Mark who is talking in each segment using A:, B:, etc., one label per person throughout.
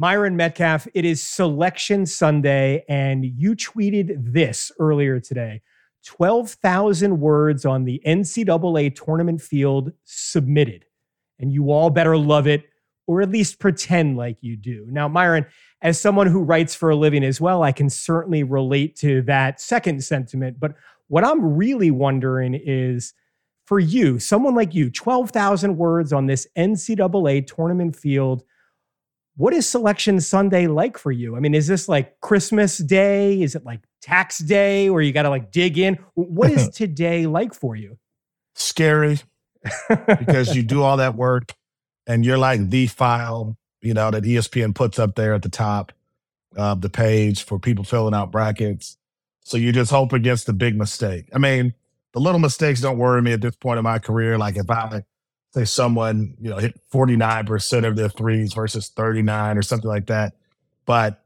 A: Myron Medcalf, it is Selection Sunday, and you tweeted this earlier today 12,000 words on the NCAA tournament field submitted. And you all better love it, or at least pretend like you do. Now, Myron, as someone who writes for a living as well, I can certainly relate to that second sentiment. But what I'm really wondering is for you, someone like you, 12,000 words on this NCAA tournament field what is Selection Sunday like for you? I mean, is this like Christmas Day? Is it like tax day where you got to like dig in? What is today like for you?
B: Scary because you do all that work and you're like the file, you know, that ESPN puts up there at the top of the page for people filling out brackets. So you just hope against the big mistake. I mean, the little mistakes don't worry me at this point in my career. Like if I say someone, you know, hit 49% of their threes versus 39 or something like that. But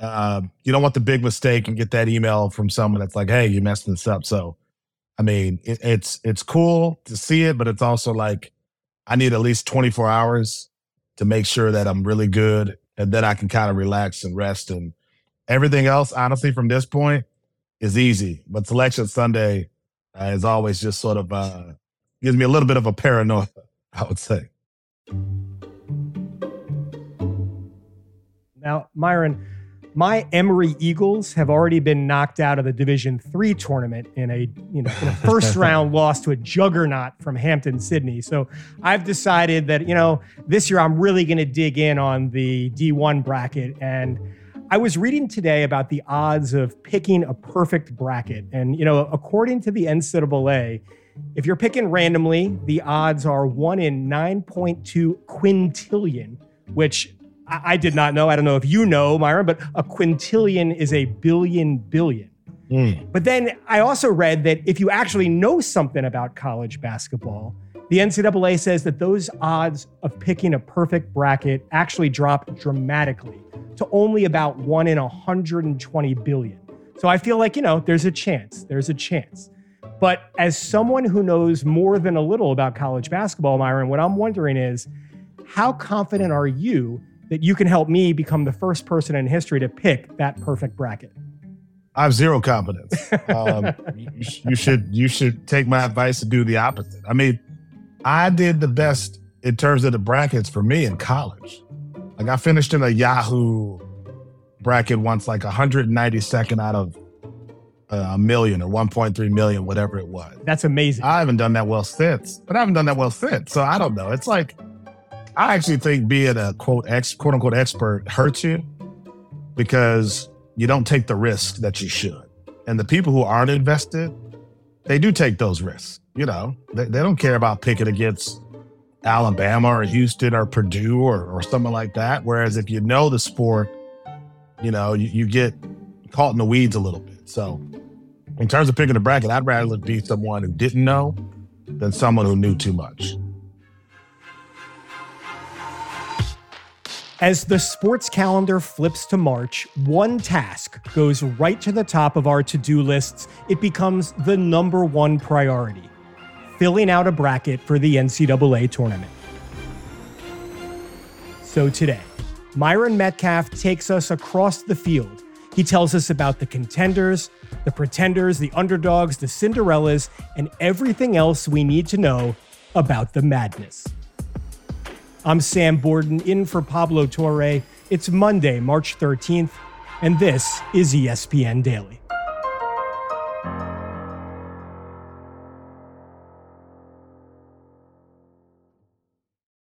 B: uh, you don't want the big mistake and get that email from someone that's like, hey, you messed this up. So, I mean, it, it's it's cool to see it, but it's also like I need at least 24 hours to make sure that I'm really good. And then I can kind of relax and rest. And everything else, honestly, from this point is easy. But Selection Sunday uh, is always just sort of uh, gives me a little bit of a paranoia. I would say.
A: Now, Myron, my Emory Eagles have already been knocked out of the Division Three tournament in a you know in a first round loss to a juggernaut from Hampden-Sydney. So I've decided that you know this year I'm really going to dig in on the D1 bracket and. I was reading today about the odds of picking a perfect bracket. And, you know, according to the NCAA, if you're picking randomly, the odds are one in 9.2 quintillion, which I, I did not know. I don't know if you know, Myron, but a quintillion is a billion billion. Mm. But then I also read that if you actually know something about college basketball, the NCAA says that those odds of picking a perfect bracket actually drop dramatically to only about one in 120 billion. So I feel like, you know, there's a chance. There's a chance. But as someone who knows more than a little about college basketball, Myron, what I'm wondering is how confident are you that you can help me become the first person in history to pick that perfect bracket?
B: I have zero confidence. Um, you, should you should take my advice and do the opposite. I mean, I did the best in terms of the brackets for me in college. Like I finished in a Yahoo bracket once, like 192nd out of Uh, a million or 1.3 million, whatever it was.
A: That's amazing.
B: I haven't done that well since, but I haven't done that well since. So I don't know. It's like, I actually think being a quote ex quote unquote expert hurts you because you don't take the risk that you should. And the people who aren't invested, they do take those risks. You know, they, they don't care about picking against Alabama or Houston or Purdue or, or something like that. Whereas if you know the sport, you know, you, you get caught in the weeds a little bit. So, in terms of picking a bracket, I'd rather be someone who didn't know than someone who knew too much.
A: As the sports calendar flips to March, one task goes right to the top of our to do lists. It becomes the number one priority filling out a bracket for the NCAA tournament. So today, Myron Medcalf takes us across the field he tells us about the contenders, the pretenders, the underdogs, the Cinderellas, and everything else we need to know about the madness. I'm Sam Borden in for Pablo Torre. It's Monday, March 13th, and this is ESPN Daily.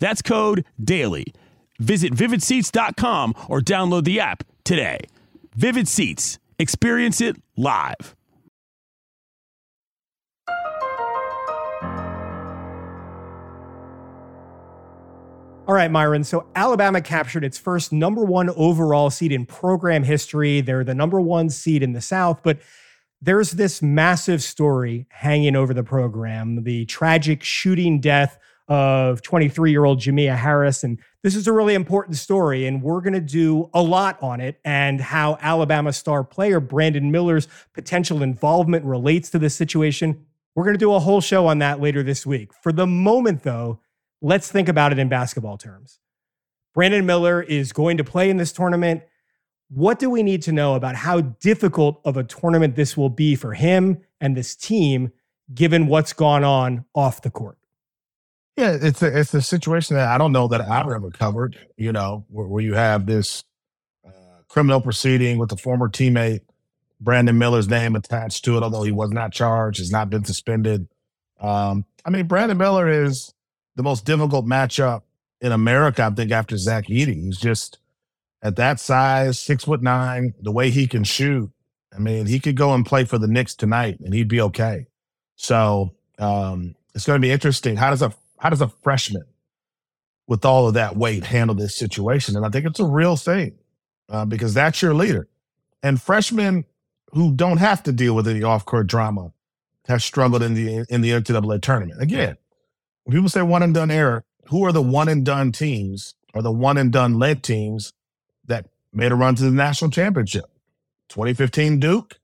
C: That's code DAILY. Visit vividseats.com or download the app today. Vivid Seats. Experience it live.
A: All right, Myron. So Alabama captured its first number one overall seed in program history. They're the number one seed in the South, but there's this massive story hanging over the program the tragic shooting death of 23 year old Jamea Harris. And this is a really important story, and we're going to do a lot on it and how Alabama star player Brandon Miller's potential involvement relates to this situation. We're going to do a whole show on that later this week. For the moment, though, let's think about it in basketball terms. Brandon Miller is going to play in this tournament. What do we need to know about how difficult of a tournament this will be for him and this team, given what's gone on off the court?
B: Yeah, it's a it's a situation that I don't know that I've ever covered. You know, where, where you have this uh, criminal proceeding with a former teammate, Brandon Miller's name attached to it, although he was not charged, has not been suspended. Um, I mean, Brandon Miller is the most difficult matchup in America, I think, after Zach Edey. He's just at that size, six foot nine, the way he can shoot. I mean, he could go and play for the Knicks tonight and he'd be okay. So um, it's going to be interesting. How does a how does a freshman with all of that weight handle this situation? And I think it's a real thing uh, because that's your leader. And freshmen who don't have to deal with any off court drama have struggled in the in the NCAA tournament. Again, when people say one and done error, who are the one and done teams or the one and done led teams that made a run to the national championship? 2015 Duke,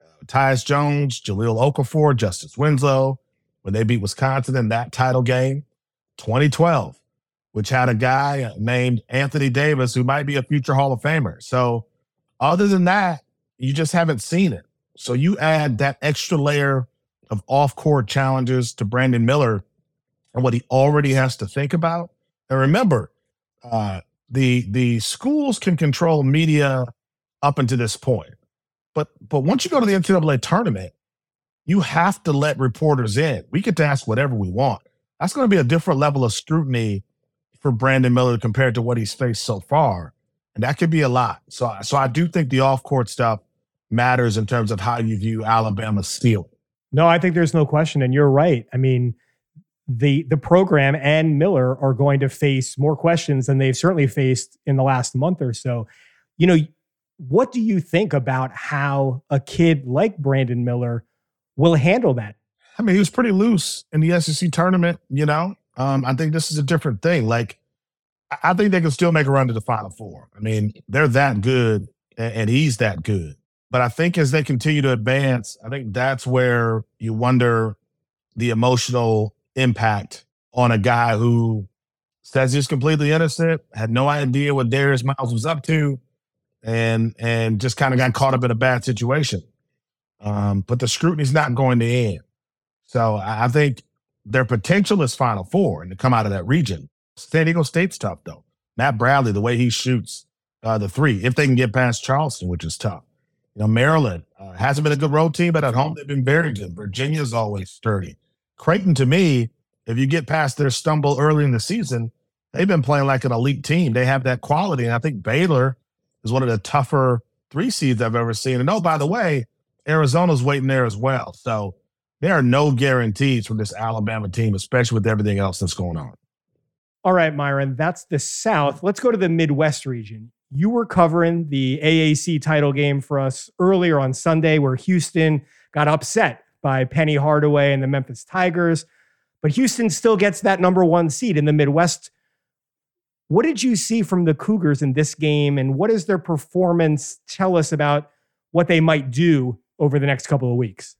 B: uh, Tyus Jones, Jahlil Okafor, Justice Winslow, when they beat Wisconsin in that title game. 2012, which had a guy named Anthony Davis who might be a future Hall of Famer. So, other than that, you just haven't seen it. So, you add that extra layer of off court challenges to Brandon Miller and what he already has to think about. And remember, uh, the the schools can control media up until this point, but but once you go to the NCAA tournament, you have to let reporters in. We get to ask whatever we want. That's going to be a different level of scrutiny for Brandon Miller compared to what he's faced so far, and that could be a lot. So so I do think the off court stuff matters in terms of how you view Alabama's ceiling.
A: No, I think there's no question, and you're right. I mean the the program and Miller are going to face more questions than they've certainly faced in the last month or so. You know, what do you think about how a kid like Brandon Miller will handle that?
B: I mean, he was pretty loose in the SEC tournament, you know. Um, I think this is a different thing. Like, I think they can still make a run to the Final Four. I mean, they're that good, and, he's that good. But I think as they continue to advance, I think that's where you wonder the emotional impact on a guy who says he's completely innocent, had no idea what Darius Miles was up to, and and just kind of got caught up in a bad situation. Um, but the scrutiny's not going to end. So I think their potential is Final Four and to come out of that region. San Diego State's tough though. Matt Bradley, the way he shoots uh, the three, if they can get past Charleston, which is tough. You know, Maryland uh, hasn't been a good road team, but at home they've been very good. Virginia's always sturdy. Creighton, to me, if you get past their stumble early in the season, they've been playing like an elite team. They have that quality. And I think Baylor is one of the tougher three seeds I've ever seen. And oh, by the way, Arizona's waiting there as well. So there are no guarantees for this Alabama team, especially with everything else that's going on.
A: All right, Myron, that's the South. Let's go to the Midwest region. You were covering the AAC title game for us earlier on Sunday, where Houston got upset by Penny Hardaway and the Memphis Tigers. But Houston still gets that number one seed in the Midwest. What did you see from the Cougars in this game, and what does their performance tell us about what they might do over the next couple of weeks?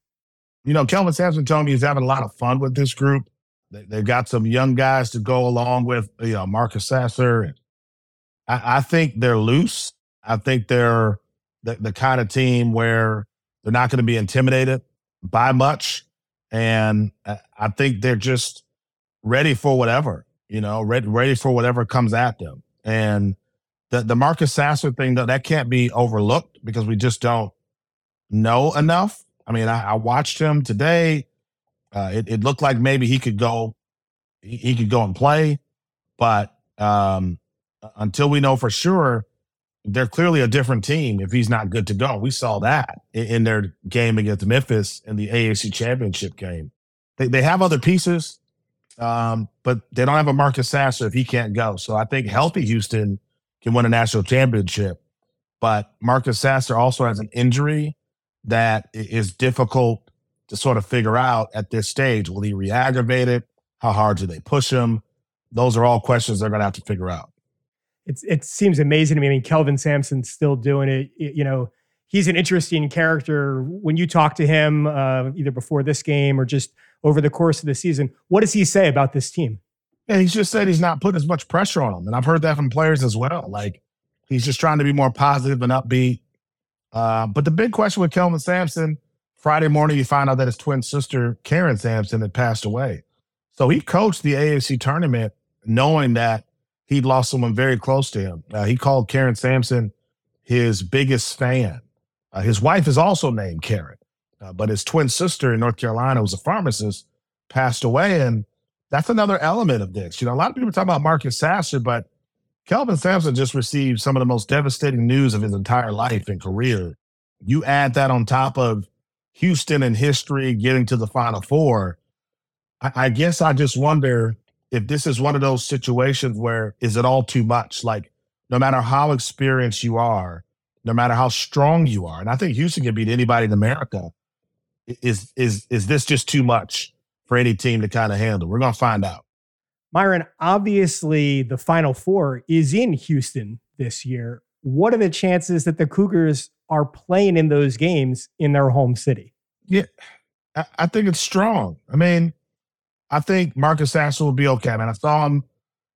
B: You know, Kelvin Sampson told me he's having a lot of fun with this group. They, have got some young guys to go along with, you know, Marcus Sasser. I, I think they're loose. I think they're the, the kind of team where they're not going to be intimidated by much. And I think they're just ready for whatever, you know, ready, ready for whatever comes at them. And the, the Marcus Sasser thing, though, that can't be overlooked because we just don't know enough. I mean, I, I watched him today. Uh, it, it, looked like maybe he could go, he, he could go and play, but um, until we know for sure, they're clearly a different team if he's not good to go. We saw that in, in their game against Memphis in the AAC championship game. They, they have other pieces. Um, but they don't have a Marcus Sasser if he can't go. So I think healthy Houston can win a national championship. But Marcus Sasser also has an injury that is difficult to sort of figure out at this stage. Will he re-aggravate it? How hard do they push him? Those are all questions they're going to have to figure out.
A: It's, it seems amazing to me. I mean, Kelvin Sampson's still doing it. You know, he's an interesting character. When you talk to him, uh, either before this game or just over the course of the season, what does he say about this team?
B: Yeah, he's just said he's not putting as much pressure on them, and I've heard that from players as well. Like he's just trying to be more positive and upbeat. Uh, but the big question with Kelvin Sampson, Friday morning, you find out that his twin sister Karen Sampson had passed away. So he coached the AAC tournament knowing that he'd lost someone very close to him. Uh, he called Karen Sampson his biggest fan. Uh, his wife is also named Karen, uh, but his twin sister in North Carolina, was a pharmacist, passed away. And that's another element of this. You know, a lot of people talk about Marcus Sasser, but Kelvin Sampson just received some of the most devastating news of his entire life and career. You add that on top of Houston and history getting to the Final Four. I, I guess I just wonder if this is one of those situations where is it all too much? Like, no matter how experienced you are, no matter how strong you are. And I think Houston can beat anybody in America. Is is is this just too much for any team to kind of handle? We're gonna find out.
A: Myron, obviously the final four is in Houston this year. What are the chances that the Cougars are playing in those games in their home city?
B: Yeah, I, think it's strong. I mean, I think Marcus Sasser will be okay. I Man, I saw him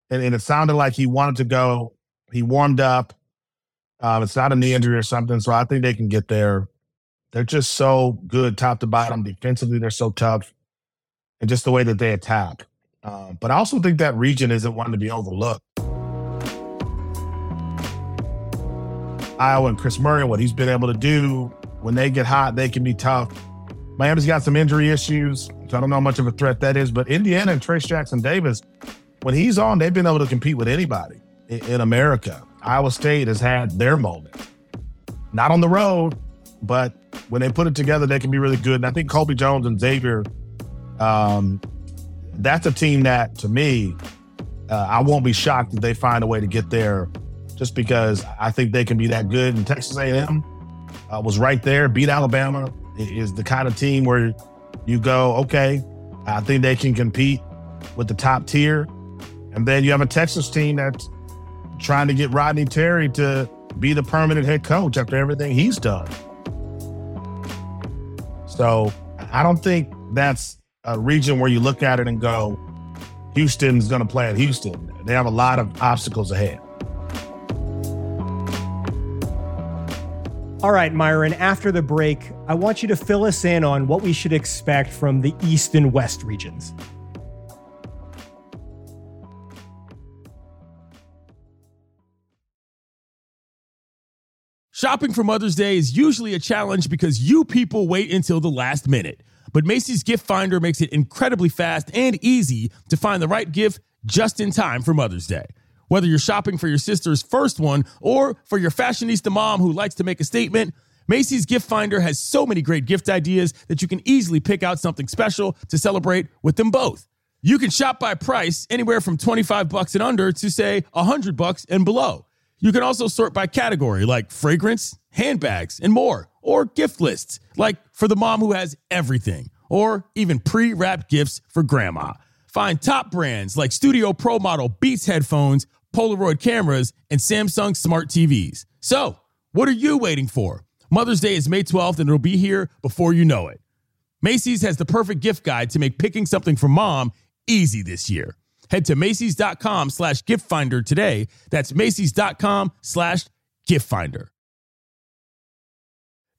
B: and, and it sounded like he wanted to go. He warmed up. Um, it's not a knee injury or something, so I think they can get there. They're just so good top to bottom. Defensively, they're so tough, and just the way that they attack. Um, but I also think that region isn't one to be overlooked. Iowa and Kris Murray, what he's been able to do when they get hot, they can be tough. Miami's got some injury issues, so I don't know how much of a threat that is. But Indiana and Trayce Jackson Davis, when he's on, they've been able to compete with anybody in, in America. Iowa State has had their moment. Not on the road, but when they put it together, they can be really good. And I think Colby Jones and Xavier, um, that's a team that, to me, uh, I won't be shocked if they find a way to get there, just because I think they can be that good. And Texas A&M uh, was right there, beat Alabama. It is the kind of team where you go, okay, I think they can compete with the top tier. And then you have a Texas team that's trying to get Rodney Terry to be the permanent head coach after everything he's done. So I don't think that's a region where you look at it and go, Houston's going to play at Houston. They have a lot of obstacles ahead.
A: All right, Myron, after the break, I want you to fill us in on what we should expect from the East and West regions.
C: Shopping for Mother's Day is usually a challenge because you people wait until the last minute. But Macy's Gift Finder makes it incredibly fast and easy to find the right gift just in time for Mother's Day. Whether you're shopping for your sister's first one or for your fashionista mom who likes to make a statement, Macy's Gift Finder has so many great gift ideas that you can easily pick out something special to celebrate with them both. You can shop by price anywhere from 25 bucks and under to say 100 bucks and below. You can also sort by category like fragrance, handbags, and more, or gift lists like for the mom who has everything, or even pre wrapped gifts for grandma. Find top brands like Studio Pro Model Beats headphones, Polaroid cameras, and Samsung smart TVs. So, what are you waiting for? Mother's Day is May 12th and it'll be here before you know it. Macy's has the perfect gift guide to make picking something for mom easy this year. Head to Macy's.com slash gift finder today. That's Macy's.com slash gift finder.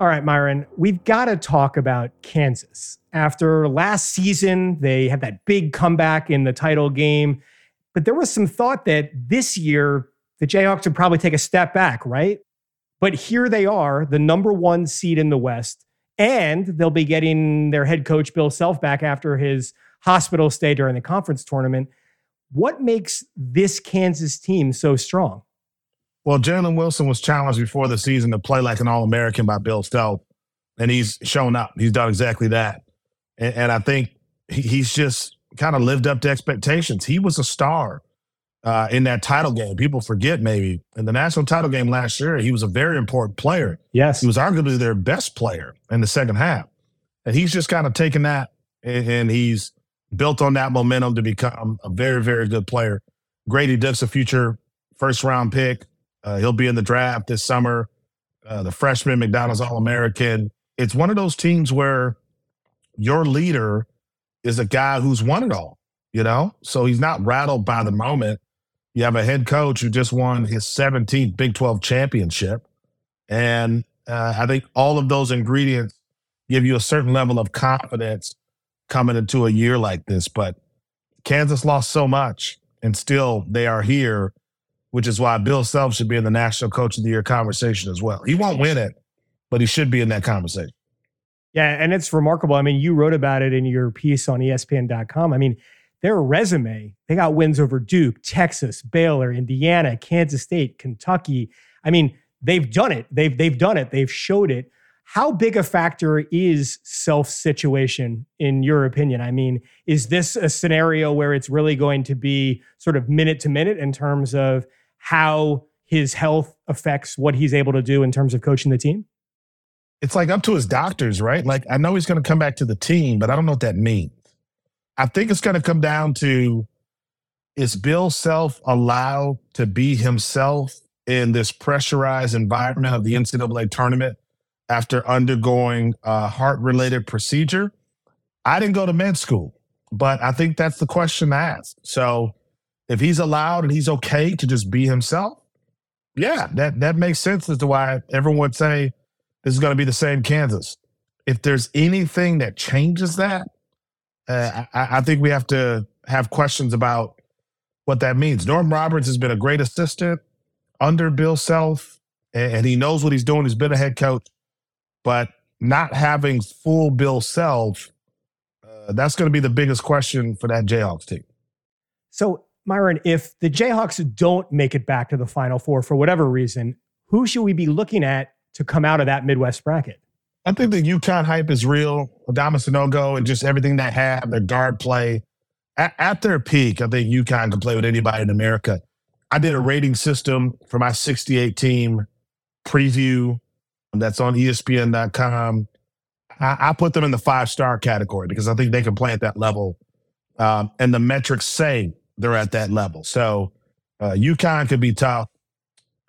A: All right, Myron, we've got to talk about Kansas. After last season, they had that big comeback in the title game, but there was some thought that this year the Jayhawks would probably take a step back, right? But here they are, the number one seed in the West, and they'll be getting their head coach, Bill Self, back after his hospital stay during the conference tournament. What makes this Kansas team so strong?
B: Well, Jalen Wilson was challenged before the season to play like an All American by Bill Self, and he's shown up. He's done exactly that. And, and I think he's just kind of lived up to expectations. He was a star uh, in that title game. People forget maybe in the national title game last year, he was a very important player.
A: Yes.
B: He was arguably their best player in the second half. And he's just kind of taken that and, and he's built on that momentum to become a very, very good player. Grady Dick's a future first round pick. Uh, he'll be in the draft this summer. Uh, the freshman McDonald's All American. It's one of those teams where your leader is a guy who's won it all, you know? So he's not rattled by the moment. You have a head coach who just won his 17th Big 12 championship. And uh, I think all of those ingredients give you a certain level of confidence coming into a year like this. But Kansas lost so much, and still they are here, which is why Bill Self should be in the National Coach of the Year conversation as well. He won't win it, but he should be in that conversation.
A: Yeah, and it's remarkable. I mean, you wrote about it in your piece on ESPN.com. I mean, their resume, they got wins over Duke, Texas, Baylor, Indiana, Kansas State, Kentucky. I mean, they've done it. They've they've done it. They've showed it. How big a factor is self situation in your opinion? I mean, is this a scenario where it's really going to be sort of minute to minute in terms of how his health affects what he's able to do in terms of coaching the team?
B: It's like up to his doctors, right? Like I know he's going to come back to the team, but I don't know what that means. I think it's going to come down to is Bill Self allowed to be himself in this pressurized environment of the NCAA tournament after undergoing a heart related procedure? I didn't go to med school, but I think that's the question to ask. So if he's allowed and he's okay to just be himself, yeah, that, that makes sense as to why everyone would say this is going to be the same Kansas. If there's anything that changes that, uh, I, I, think we have to have questions about what that means. Norm Roberts has been a great assistant under Bill Self, and, and he knows what he's doing. He's been a head coach, but not having full Bill Self, uh, that's going to be the biggest question for that Jayhawks team.
A: So, Myron, if the Jayhawks don't make it back to the Final Four for whatever reason, who should we be looking at to come out of that Midwest bracket?
B: I think the UConn hype is real. Adama Sanogo and just everything they have, their guard play. At, at, their peak, I think UConn can play with anybody in America. I did a rating system for my 68 team preview that's on ESPN.com. I, I put them in the five star category because I think they can play at that level. Um, and the metrics say they're at that level. So uh, UConn could be tough.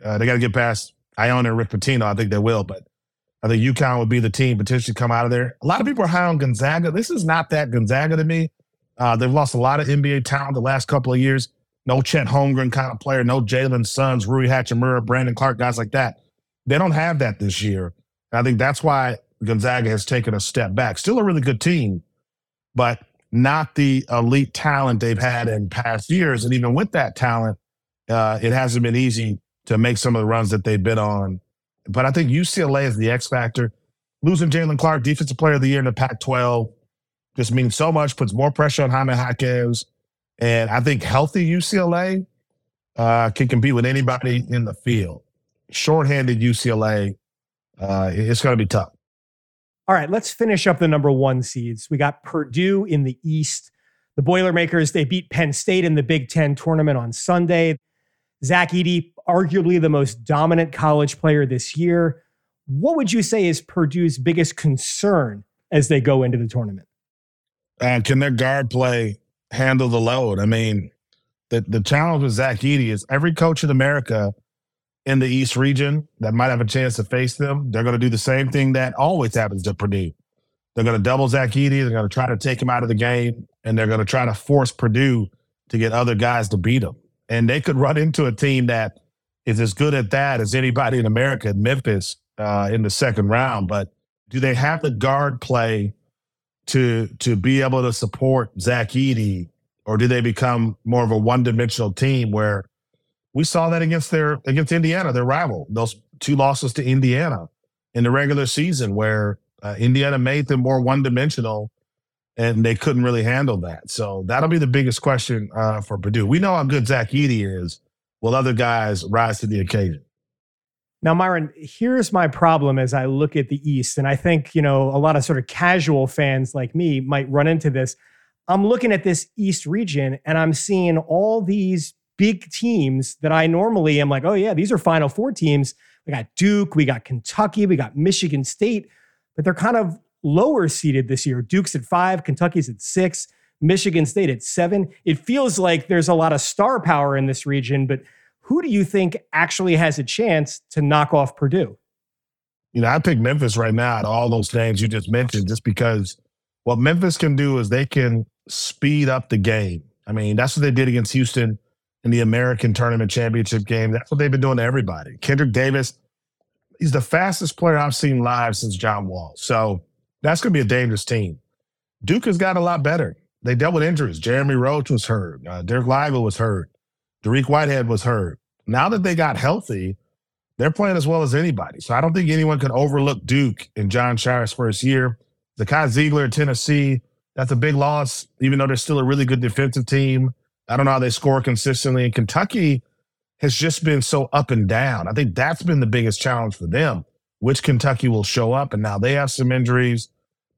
B: Uh, they got to get past Iona and Rick Pitino. I think they will, but I think UConn would be the team potentially come out of there. A lot of people are high on Gonzaga. This is not that Gonzaga to me. Uh, they've lost a lot of NBA talent the last couple of years. No Chet Holmgren kind of player, no Jalen Suggs, Rui Hachimura, Brandon Clarke, guys like that. They don't have that this year. I think that's why Gonzaga has taken a step back. Still a really good team, but not the elite talent they've had in past years. And even with that talent, uh, it hasn't been easy to make some of the runs that they've been on but I think UCLA is the X factor. Losing Jaylen Clark, defensive player of the year in the Pac 12, just means so much, puts more pressure on Jaime Jaquez. And I think healthy UCLA uh, can compete with anybody in the field. Shorthanded UCLA, uh, it's going to be tough.
A: All right, let's finish up the number one seeds. We got Purdue in the East. The Boilermakers, they beat Penn State in the Big Ten tournament on Sunday. Zach Edey arguably the most dominant college player this year. what would you say is Purdue's biggest concern as they go into the tournament?
B: And can their guard play handle the load? I mean, the, the challenge with Zach Edey is every coach in America in the East region that might have a chance to face them, they're going to do the same thing that always happens to Purdue. They're going to double Zach Edey. They're going to try to take him out of the game, and they're going to try to force Purdue to get other guys to beat them. And they could run into a team that is as good at that as anybody in America, Memphis, uh, in the second round. But do they have the guard play to to be able to support Zach Edey, or do they become more of a one dimensional team where we saw that against their against Indiana, their rival, those two losses to Indiana in the regular season, where uh, Indiana made them more one dimensional, and they couldn't really handle that. So that'll be the biggest question uh, for Purdue. We know how good Zach Edey is. Will other guys rise to the occasion?
A: Now, Myron, here's my problem as I look at the East. And I think, you know, a lot of sort of casual fans like me might run into this. I'm looking at this East region and I'm seeing all these big teams that I normally am like, oh, yeah, these are Final Four teams. We got Duke, we got Kentucky, we got Michigan State, but they're kind of lower seeded this year. Duke's at five, Kentucky's at six, Michigan State at seven. It feels like there's a lot of star power in this region, but who do you think actually has a chance to knock off Purdue?
B: You know, I pick Memphis right now all those names you just mentioned, just because what Memphis can do is they can speed up the game. I mean, that's what they did against Houston in the American Tournament Championship game. That's what they've been doing to everybody. Kendrick Davis, he's the fastest player I've seen live since John Wall. So that's going to be a dangerous team. Duke has got a lot better. They dealt with injuries. Jeremy Roach was hurt. Uh, Dereck Lively was hurt. Dariq Whitehead was hurt. Now that they got healthy, they're playing as well as anybody. So I don't think anyone can overlook Duke in Jon Scheyer's first year. Zakai Zeigler at Tennessee, that's a big loss, even though they're still a really good defensive team. I don't know how they score consistently. And Kentucky has just been so up and down. I think that's been the biggest challenge for them, which Kentucky will show up. And now they have some injuries,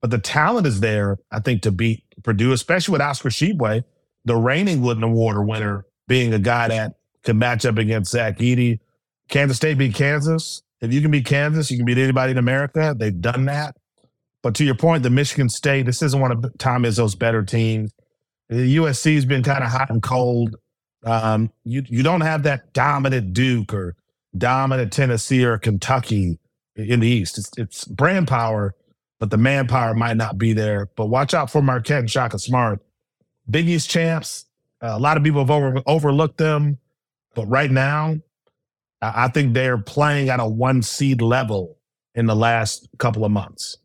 B: but the talent is there, I think, to beat Purdue, especially with Oscar Tshiebwe, the reigning Wooden Award winner being a guy that can match up against Zach Edey. Kansas State beat Kansas. If you can beat Kansas, you can beat anybody in America. They've done that. But to your point, the Michigan State, this isn't one of Tom Izzo's better teams. The USC has been kind of hot and cold. Um, you you don't have that dominant Duke or dominant Tennessee or Kentucky in the East. It's, it's brand power, but the manpower might not be there. But watch out for Marquette and Shaka Smart. Big East champs, uh, a lot of people have over, overlooked them, but right now, I, I think they're playing at a one seed level in the last couple of months.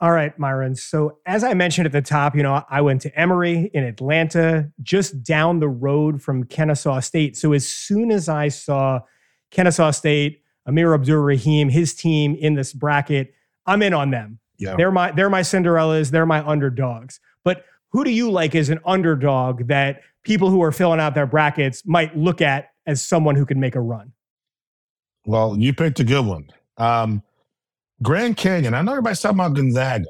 A: All right, Myron. So, as I mentioned at the top, you know, I went to Emory in Atlanta, just down the road from Kennesaw State. So, as soon as I saw Kennesaw State, Amir Abdur Rahim, his team in this bracket, I'm in on them. Yeah. They're my they're my Cinderellas, they're my underdogs. But who do you like as an underdog that people who are filling out their brackets might look at as someone who can make a run?
B: Well, you picked a good one. Um, Grand Canyon. I know everybody's talking about Gonzaga,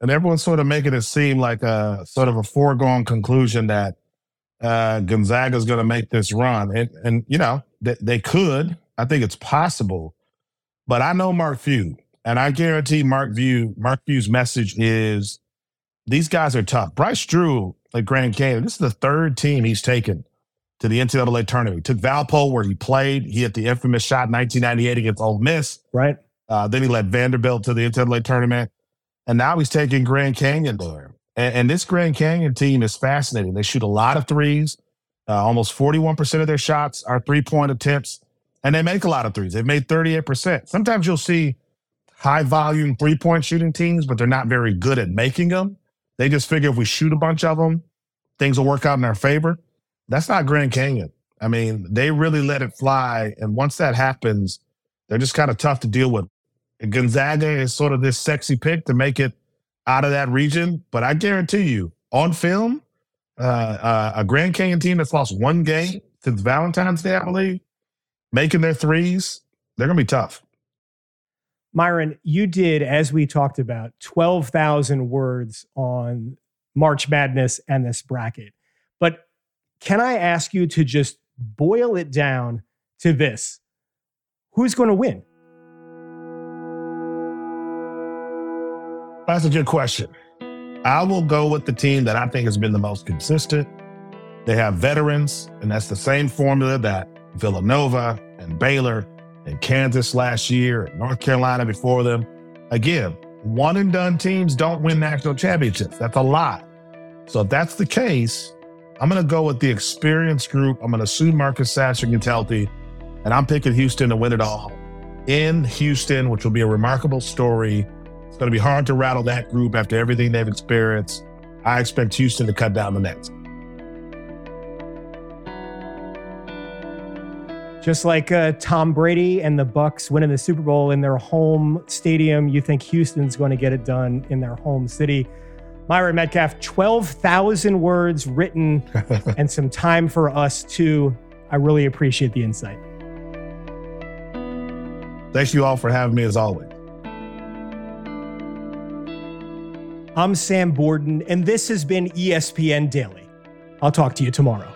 B: and everyone's sort of making it seem like a sort of a foregone conclusion that uh, Gonzaga is going to make this run. And, and you know, they, they could. I think it's possible. But I know Mark Few, and I guarantee Mark Few, Mark Few's message is these guys are tough. Bryce Drew at Grand Canyon, this is the third team he's taken to the NCAA tournament. He took Valpo where he played. He hit the infamous shot in 1998 against Ole Miss.
A: Right.
B: Uh, then he led Vanderbilt to the NCAA tournament. And now he's taking Grand Canyon. And, and this Grand Canyon team is fascinating. They shoot a lot of threes. Uh, almost 41% of their shots are three point attempts. And they make a lot of threes. They've made 38%. Sometimes you'll see high volume three point shooting teams, but they're not very good at making them. They just figure if we shoot a bunch of them, things will work out in our favor. That's not Grand Canyon. I mean, they really let it fly. And once that happens, they're just kind of tough to deal with. Gonzaga is sort of this sexy pick to make it out of that region. But I guarantee you, on film, uh, uh, a Grand Canyon team that's lost one game since Valentine's Day, I believe, making their threes, they're going to be tough.
A: Myron, you did, as we talked about, 12,000 words on March Madness and this bracket. But can I ask you to just boil it down to this? Who's going to win?
B: That's a good question. I will go with the team that I think has been the most consistent. They have veterans, and that's the same formula that Villanova and Baylor and Kansas last year and North Carolina before them. Again, one and done teams don't win national championships. That's a lot. So if that's the case, I'm going to go with the experienced group. I'm going to assume Marcus Sasser gets healthy, and I'm picking Houston to win it all in Houston, which will be a remarkable story. It's going to be hard to rattle that group after everything they've experienced. I expect Houston to cut down the nets.
A: Just like uh, Tom Brady and the Bucs winning the Super Bowl in their home stadium, you think Houston's going to get it done in their home city. Myra Medcalf, 12,000 words written and some time for us too. I really appreciate the insight.
B: Thank you all for having me as always.
A: I'm Sam Borden, and this has been ESPN Daily. I'll talk to you tomorrow.